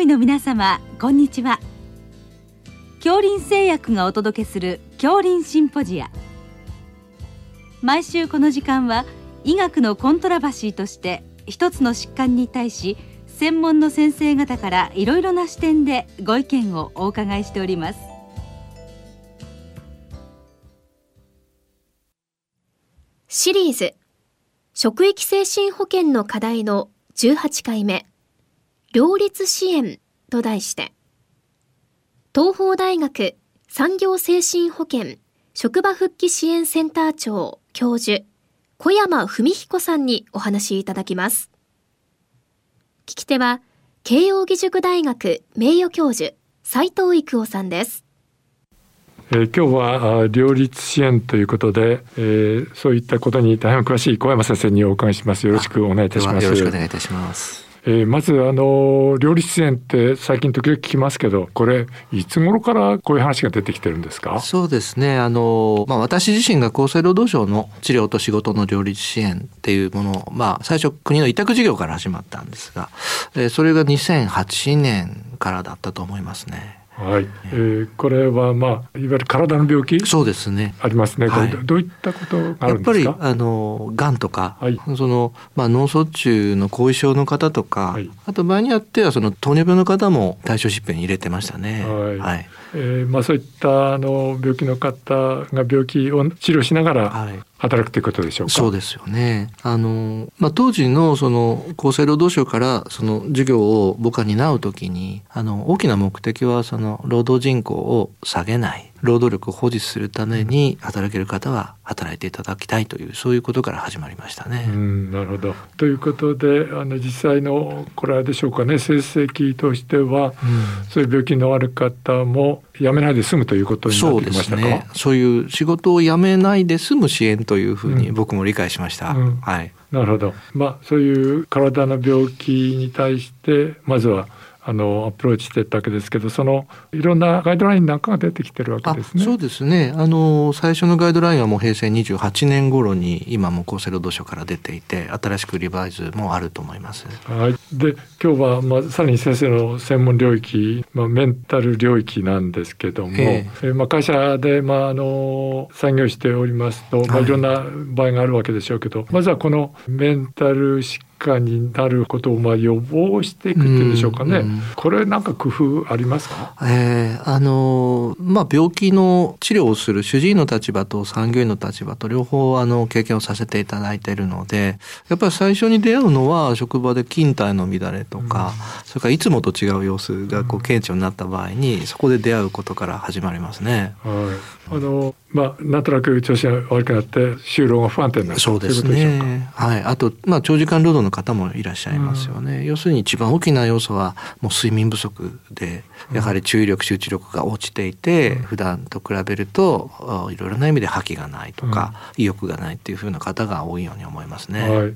医の皆様こんにちは。恐林製薬がお届けする恐林シンポジア。毎週この時間は医学のコントラバシーとして一つの疾患に対し専門の先生方からいろいろな視点でご意見をお伺いしております。シリーズ職域精神保健の課題の18回目。両立支援と題して、東邦大学産業精神保健職場復帰支援センター長教授小山文彦さんにお話しいただきます。聞き手は慶應義塾大学名誉教授斉藤育夫さんです。えー、今日は両立支援ということで、えー、そういったことに大変詳しい小山先生にお伺いします。よろしくお願いいたします。よろしくお願いいたします。えー、まずあの料理出演って最近時々聞きますけどこれいつ頃からこういう話が出てきてるんですか？そうですねあの、まあ、私自身が厚生労働省の治療と仕事の両立支援っていうものを、まあ、最初国の委託事業から始まったんですが、えー、それが2008年からだったと思いますね。はい、えー、これはまあいわゆる体の病気そうですね。ありますね、はい、どういったことがあるんですか？やっぱりあのがんとか、はい、そのまあ脳卒中の後遺症の方とか、はい、あと場合によってはその糖尿病の方も対象疾病に入れてましたね。はい、はいえーまあ、そういったあの病気の方が病気を治療しながら働くということでしょうか？そうですよね。あのまあ当時のその厚生労働省からその授業を僕は担うときにあの大きな目的はその労働人口を下げない労働力を保持するために働ける方は働いていただきたいというそういうことから始まりましたね。うん、なるほど。ということであの実際のこれはでしょうかね。成績としては、うん、そういう病気のある方も辞めないで済むということになってきましたか？そうですね。そういう仕事を辞めないで済む支援というふうに僕も理解しました。うん、はい。なるほど。まあそういう体の病気に対してまずはあのアプローチしてたわけですけどそのいろんなガイドラインなんかが出てきてるわけですね。そうですねあの最初のガイドラインはもう平成28年頃に今も厚生労働省から出ていて新しくリバイズもあると思います。はい、で今日は、まあ、さらに先生の専門領域、まあ、メンタル領域なんですけども、えー、えまあ、会社で、まあ、あの産業しておりますと、まあ、いろんな場合があるわけでしょうけど、はい、まずはこのメンタル疾化になることをまあ予防していくっていうんでしょうかね、うんうん、これなんか工夫ありますか、えー、あのまあ、病気の治療をする主治医の立場と産業医の立場と両方あの経験をさせていただいているのでやっぱり最初に出会うのは職場で勤怠の乱れとか、うん、それからいつもと違う様子がこう顕著になった場合にそこで出会うことから始まりますね。はい。あのまあなんとなく調子が悪くなって就労が不安定になるそうですね。はい。あとまあ長時間労働の方もいらっしゃいますよね。うん、要するに一番大きな要素はもう睡眠不足でやはり注意力集中力が落ちていて、うん、普段と比べるといろいろな意味で覇気がないとか、うん、意欲がないっていうふうな方が多いように思いますね。はい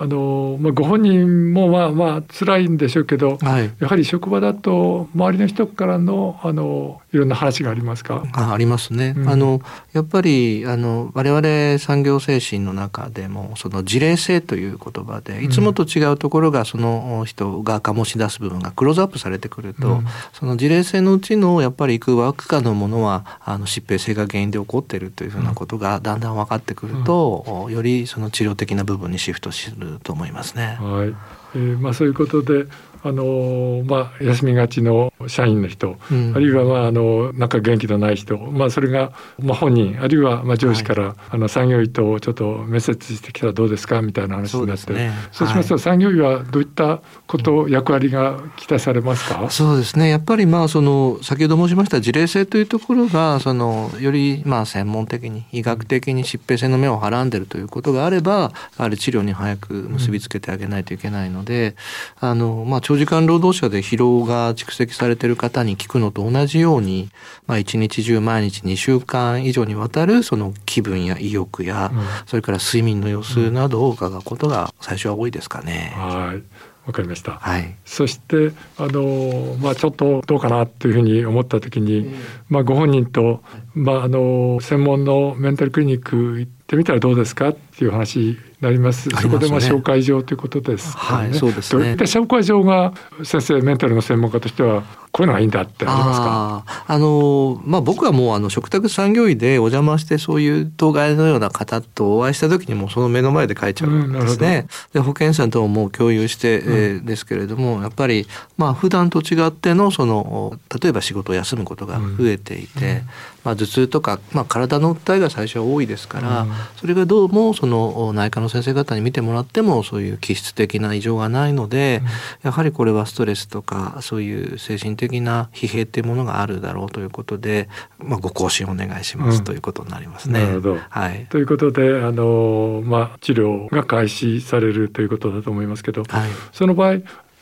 あのまあ、ご本人もまあまあ辛いんでしょうけど、はい、やはり職場だと周りの人からのあのいろんな話がありますか？あありますね、うん、あのやっぱりあの我々産業精神の中でもその事例性という言葉でいつもと違うところがその人が醸し出す部分がクローズアップされてくると、うん、その事例性のうちのやっぱりいくわくかのものはあの疾病性が原因で起こっているというふうなことがだんだん分かってくると、うん、よりその治療的な部分にシフトすると思いますね。はいえーまあ、そういうことであのまあ、休みがちの社員の人、うん、あるいは、まあ、あのなんか元気のない人、まあ、それが、まあ、本人あるいは、まあ、上司から、はい、あの産業医とちょっと面接してきたらどうですかみたいな話になってそう、ね,、しますと、はい、産業医はどういったこと、役割が期待されますか？そうですね。やっぱり、まあ、その先ほど申しました事例性というところがそのより、まあ、専門的に医学的に疾病性の目をはらんでるということがあればやはり治療に早く結びつけてあげないといけないので、うん、あのまあ、長時間労働者で疲労が蓄積されている方に聞くのと同じように、まあ、一日中毎日2週間以上にわたるその気分や意欲や、うん、それから睡眠の様子などを伺うことが最初は多いですかね。はいわかりました。はい。そしてあのまあちょっとどうかなというふうに思った時に、まあご本人とまああの専門のメンタルクリニック行ってみたらどうですかっていう話なります。そこでまあ紹介状ということです、ね、はい、そうですね。紹介状が先生メンタルの専門家としてはこういうのがいいんだってありますか？あのまあ僕はもうあの食卓産業医でお邪魔してそういう当該のような方とお会いした時にもその目の前で書いちゃうんですね。うん、で保健師さんとももう共有して、うん、えー、ですけれどもやっぱりまあ普段と違ってのその例えば仕事を休むことが増えていて、うん。まあ、頭痛とか、まあ、体の訴えが最初は多いですから、うん、それがどうもその内科の先生方に見てもらってもそういう気質的な異常がないので、うん、やはりこれはストレスとかそういう精神的な疲弊っていうものがあるだろうということで、まあ、ご更新お願いします、ということになりますね。なるほど、はい、ということであの、まあ、治療が開始されるということだと思いますけど、はい、その場合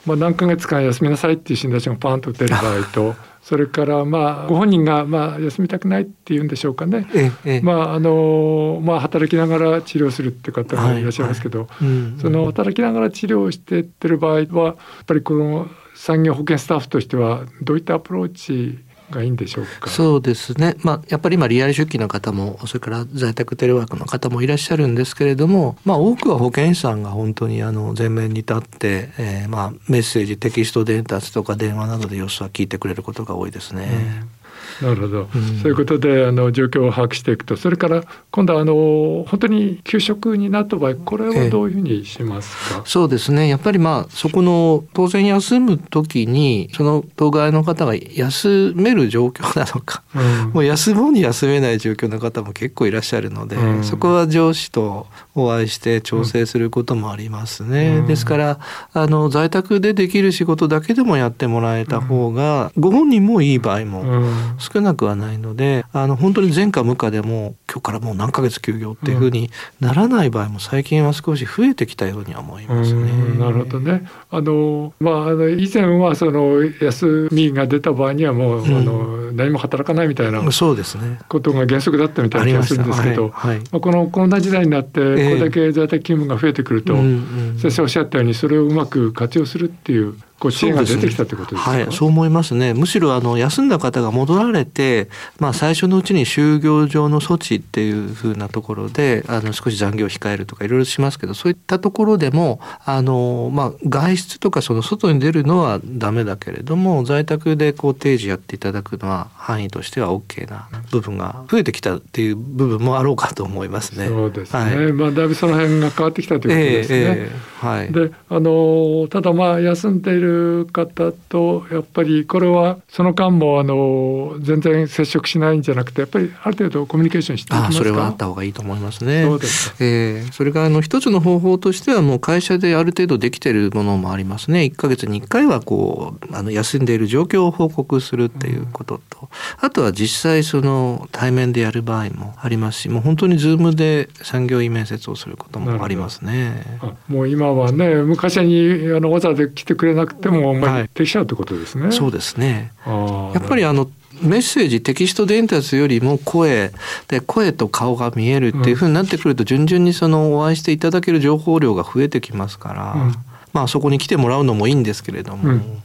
まあ、何ヶ月間休みなさいっていう診断書がパンと出る場合と それからまあご本人がまあ休みたくないっていうんでしょうかね、まああのまあ、働きながら治療するって方がいらっしゃいますけど、その働きながら治療してってる場合はやっぱりこの産業保険スタッフとしてはどういったアプローチがいいんでしょうか？そうですね、まあ、やっぱり今リアル出勤の方もそれから在宅テレワークの方もいらっしゃるんですけれども、まあ、多くは保健師さんが本当にあの前面に立って、えー、まあメッセージテキスト伝達とか電話などで様子は聞いてくれることが多いですね。うんなるほど、うん、そういうことであの状況を把握していくとそれから今度はあの本当に休職になった場合これはどういうふうにしますか、そうですね。やっぱりまあそこの当然休む時にその当該の方が休める状況なのか、うん、もう休もうに休めない状況の方も結構いらっしゃるので、うん、そこは上司とお会いして調整することもありますね、ですからあの在宅でできる仕事だけでもやってもらえた方が、ご本人もいい場合も少なくはないのであの本当に前科無科でも今日からもう何ヶ月休業っていうふうにならない場合も最近は少し増えてきたようには思いますね。なるほどね。あのまああの以前はその休みが出た場合にはもう、うん、あの何も働かないみたいなそうですね。ことが原則だったみたいな気がするんですけど、はい。はい、まあ、このコロナ時代になってこれだけ在宅勤務が増えてくると、えー、先生おっしゃったようにそれをうまく活用するっていうこう支援が出てきたってことですか、ね、はい、そう思いますね。むしろあの休んだ方が戻られて、まあ最初のうちに就業上の措置っていうふうなところで、あの少し残業を控えるとかいろいろしますけど、そういったところでもあのまあ外出とかその外に出るのはダメだけれども、在宅でこう定時やっていただくのは範囲としては OK な部分が増えてきたっていう部分もあろうかと思いますね。そうですね。はい、まあだいぶその辺が変わってきたということですね。えーえー、はい。で、あのただまあ休んでいる方とやっぱりこれはその間もあの全然接触しないんじゃなくてやっぱりある程度コミュニケーションしていきますそれはあった方がいいと思いますね。そうですえー、それからあの一つの方法としてはもう会社である程度できているものもありますね。1ヶ月に1回はこうあの休んでいる状況を報告するっていうことと、うん、あとは実際その対面でやる場合もありますしもう本当にズームで産業医面接をすることもありますね。もう今はね昔にあのわざわざ来てくれなくても、まあ、できちゃうってことですね。そうですね。やっぱりあのメッセージテキスト伝達よりも声で声と顔が見えるっていうふうになってくると順々にそのお会いしていただける情報量が増えてきますから、うん、まあそこに来てもらうのもいいんですけれども。うん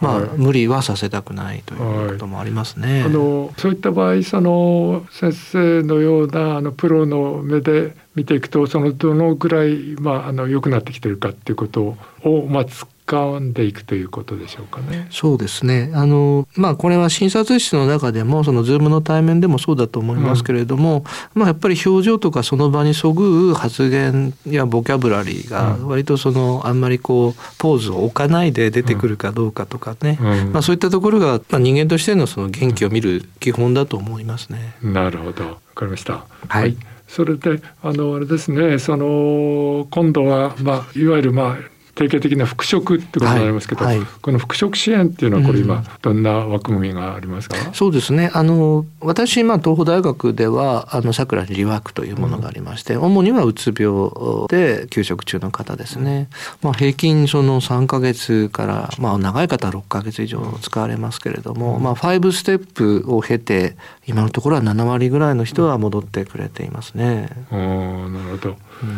まあ、はい、無理はさせたくないということもありますね。はい、あのそういった場合その先生のようなあのプロの目で見ていくとそのどのぐらい、まあ、あの良くなってきてるかっていうことを、まあ、掴んでいくということでしょうかね。そうですね。あのまあこれは診察室の中でもそのズームの対面でもそうだと思いますけれども、うん、まあやっぱり表情とかその場にそぐう発言やボキャブラリーが割とそのあんまりこうポーズを置かないで出てくるかどうかとかね、うん、まあそういったところがまあ人間としてのその元気を見る基本だと思いますね。なるほど。わかりました。はい、はいそれであのあれですねその今度は、まあ、いわゆる、まあ、定型的な復職ってことになりますけど、はいはい、この復職支援っていうのはこれ今どんな枠組みがありますか、うん、そうですね。あの私、まあ、東邦大学ではあのさくらリワークというものがありまして、うん、主にはうつ病で休職中の方ですね、まあ、平均その3か月から、まあ、長い方は6か月以上使われますけれども、うん、まあ、5ステップを経て今のところは7割ぐらいの人は戻ってくれていますね。うん、なるほど。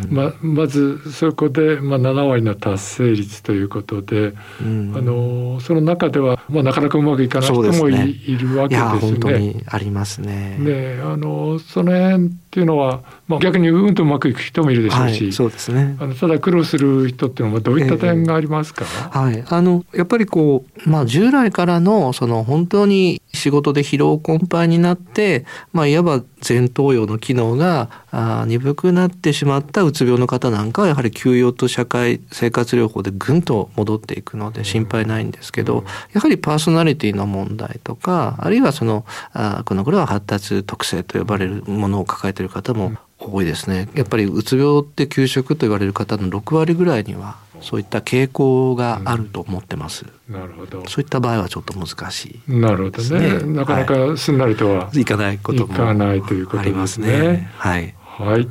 ままずそこで、まあ、7割の達成率ということで、うん、あのその中では、まあ、なかなかうまくいかない人もい,、るわけですね。本当にありますね。ねあのその辺っていうのは、まあ、逆にうんとうまくいく人もいるでしょうし、はい、そうですね。あのただ苦労する人っていうのはどういった点がありますか、えー、はい、あのやっぱりこう、まあ、従来からのその本当に仕事で疲労困憊になって、まあ、いわば前頭葉の機能があ鈍くなってしまったうつ病の方なんかはやはり休養と社会生活療法でぐんと戻っていくので心配ないんですけど、やはりパーソナリティの問題とかあるいはそのあこの頃は発達特性と呼ばれるものを抱えている方も多いですねやっぱりうつ病って休職と言われる方の6割ぐらいにはそういった傾向があると思ってます。うん、なるほど。そういった場合はちょっと難しい、ね、なるほどね。なかなかすんなりとは、い、かないこともないということですね。はい。はい。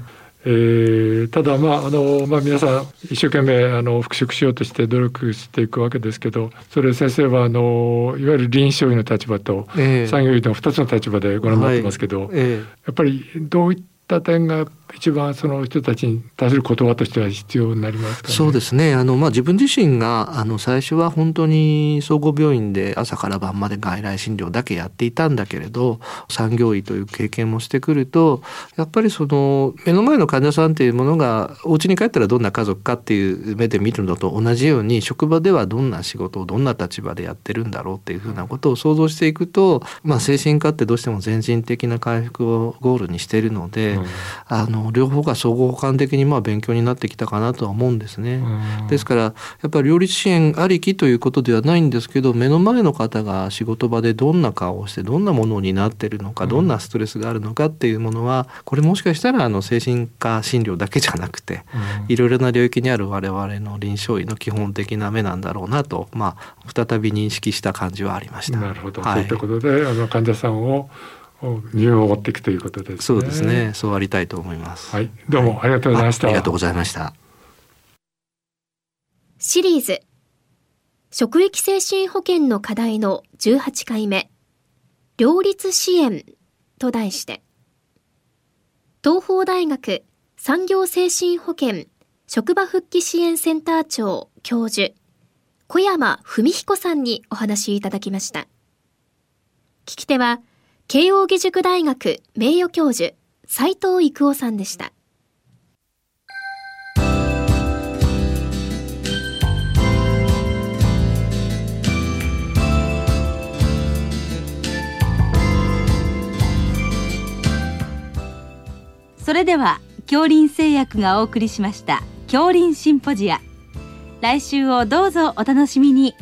えー、ただまああの、まあ、皆さん一生懸命あの復職しようとして努力していくわけですけどそれ先生はあのいわゆる臨床医の立場と産業医の2つの立場でご覧になってますけど、えー、やっぱりどういった点が一番その人たちに対する言葉としては必要になりますか、ね、そうですね。あの、まあ、自分自身があの最初は本当に総合病院で朝から晩まで外来診療だけやっていたんだけれど産業医という経験もしてくるとやっぱりその目の前の患者さんっていうものがお家に帰ったらどんな家族かっていう目で見るのと同じように職場ではどんな仕事をどんな立場でやってるんだろうっていうふうなことを想像していくと、まあ、精神科ってどうしても全人的な回復をゴールにしているので、うん、あの両方が相互補完的にまあ勉強になってきたかなとは思うんですね。ですからやっぱり両立支援ありきということではないんですけど目の前の方が仕事場でどんな顔をしてどんなものになってるのかどんなストレスがあるのかっていうものはこれもしかしたらあの精神科診療だけじゃなくていろいろな領域にある我々の臨床医の基本的な目なんだろうなとまあ再び認識した感じはありました。なるほど、はい、そういったことであの患者さんを身を追っていくということですね。そうですね。そうありたいと思います。はい、どうもありがとうございました。はい、ありがとうございました。シリーズ職域精神保健の課題の18回目両立支援と題して東邦大学産業精神保健職場復帰支援センター長教授小山文彦さんにお話いただきました聞き手は慶應義塾大学名誉教授斉藤育夫さんでした。それでは恐林製薬がお送りしました恐林シンポジア。来週をどうぞお楽しみに。